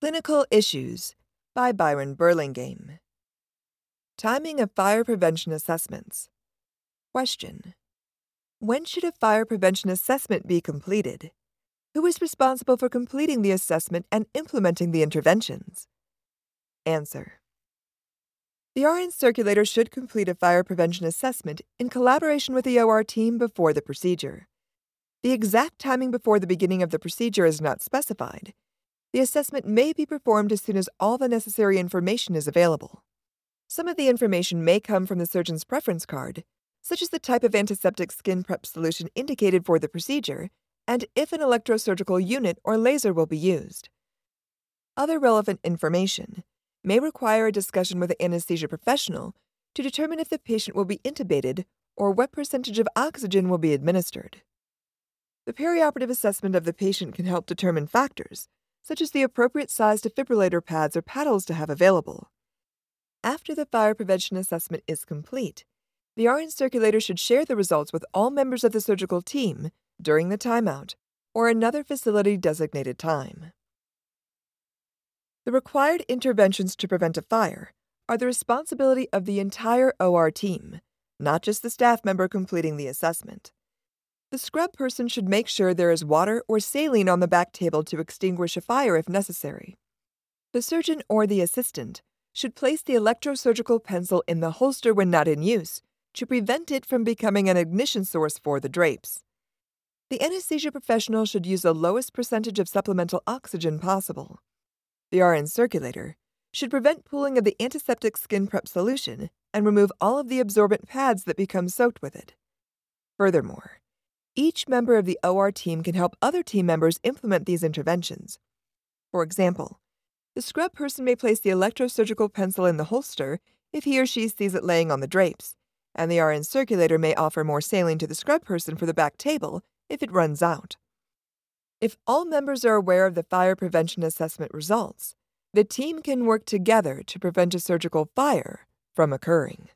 Clinical Issues by Byron Burlingame. Timing of Fire Prevention Assessments. Question When should a fire prevention assessment be completed? Who is responsible for completing the assessment and implementing the interventions? Answer The RN circulator should complete a fire prevention assessment in collaboration with the OR team before the procedure. The exact timing before the beginning of the procedure is not specified. The assessment may be performed as soon as all the necessary information is available. Some of the information may come from the surgeon's preference card, such as the type of antiseptic skin prep solution indicated for the procedure and if an electrosurgical unit or laser will be used. Other relevant information may require a discussion with the anesthesia professional to determine if the patient will be intubated or what percentage of oxygen will be administered. The perioperative assessment of the patient can help determine factors, such as the appropriate size defibrillator pads or paddles to have available. After the fire prevention assessment is complete, the RN circulator should share the results with all members of the surgical team during the timeout or another facility designated time. The required interventions to prevent a fire are the responsibility of the entire OR team, not just the staff member completing the assessment. The scrub person should make sure there is water or saline on the back table to extinguish a fire if necessary. The surgeon or the assistant should place the electrosurgical pencil in the holster when not in use to prevent it from becoming an ignition source for the drapes. The anesthesia professional should use the lowest percentage of supplemental oxygen possible. The RN circulator should prevent pooling of the antiseptic skin prep solution and remove all of the absorbent pads that become soaked with it. Furthermore, each member of the OR team can help other team members implement these interventions. For example, the scrub person may place the electrosurgical pencil in the holster if he or she sees it laying on the drapes, and the RN circulator may offer more saline to the scrub person for the back table if it runs out. If all members are aware of the fire prevention assessment results, the team can work together to prevent a surgical fire from occurring.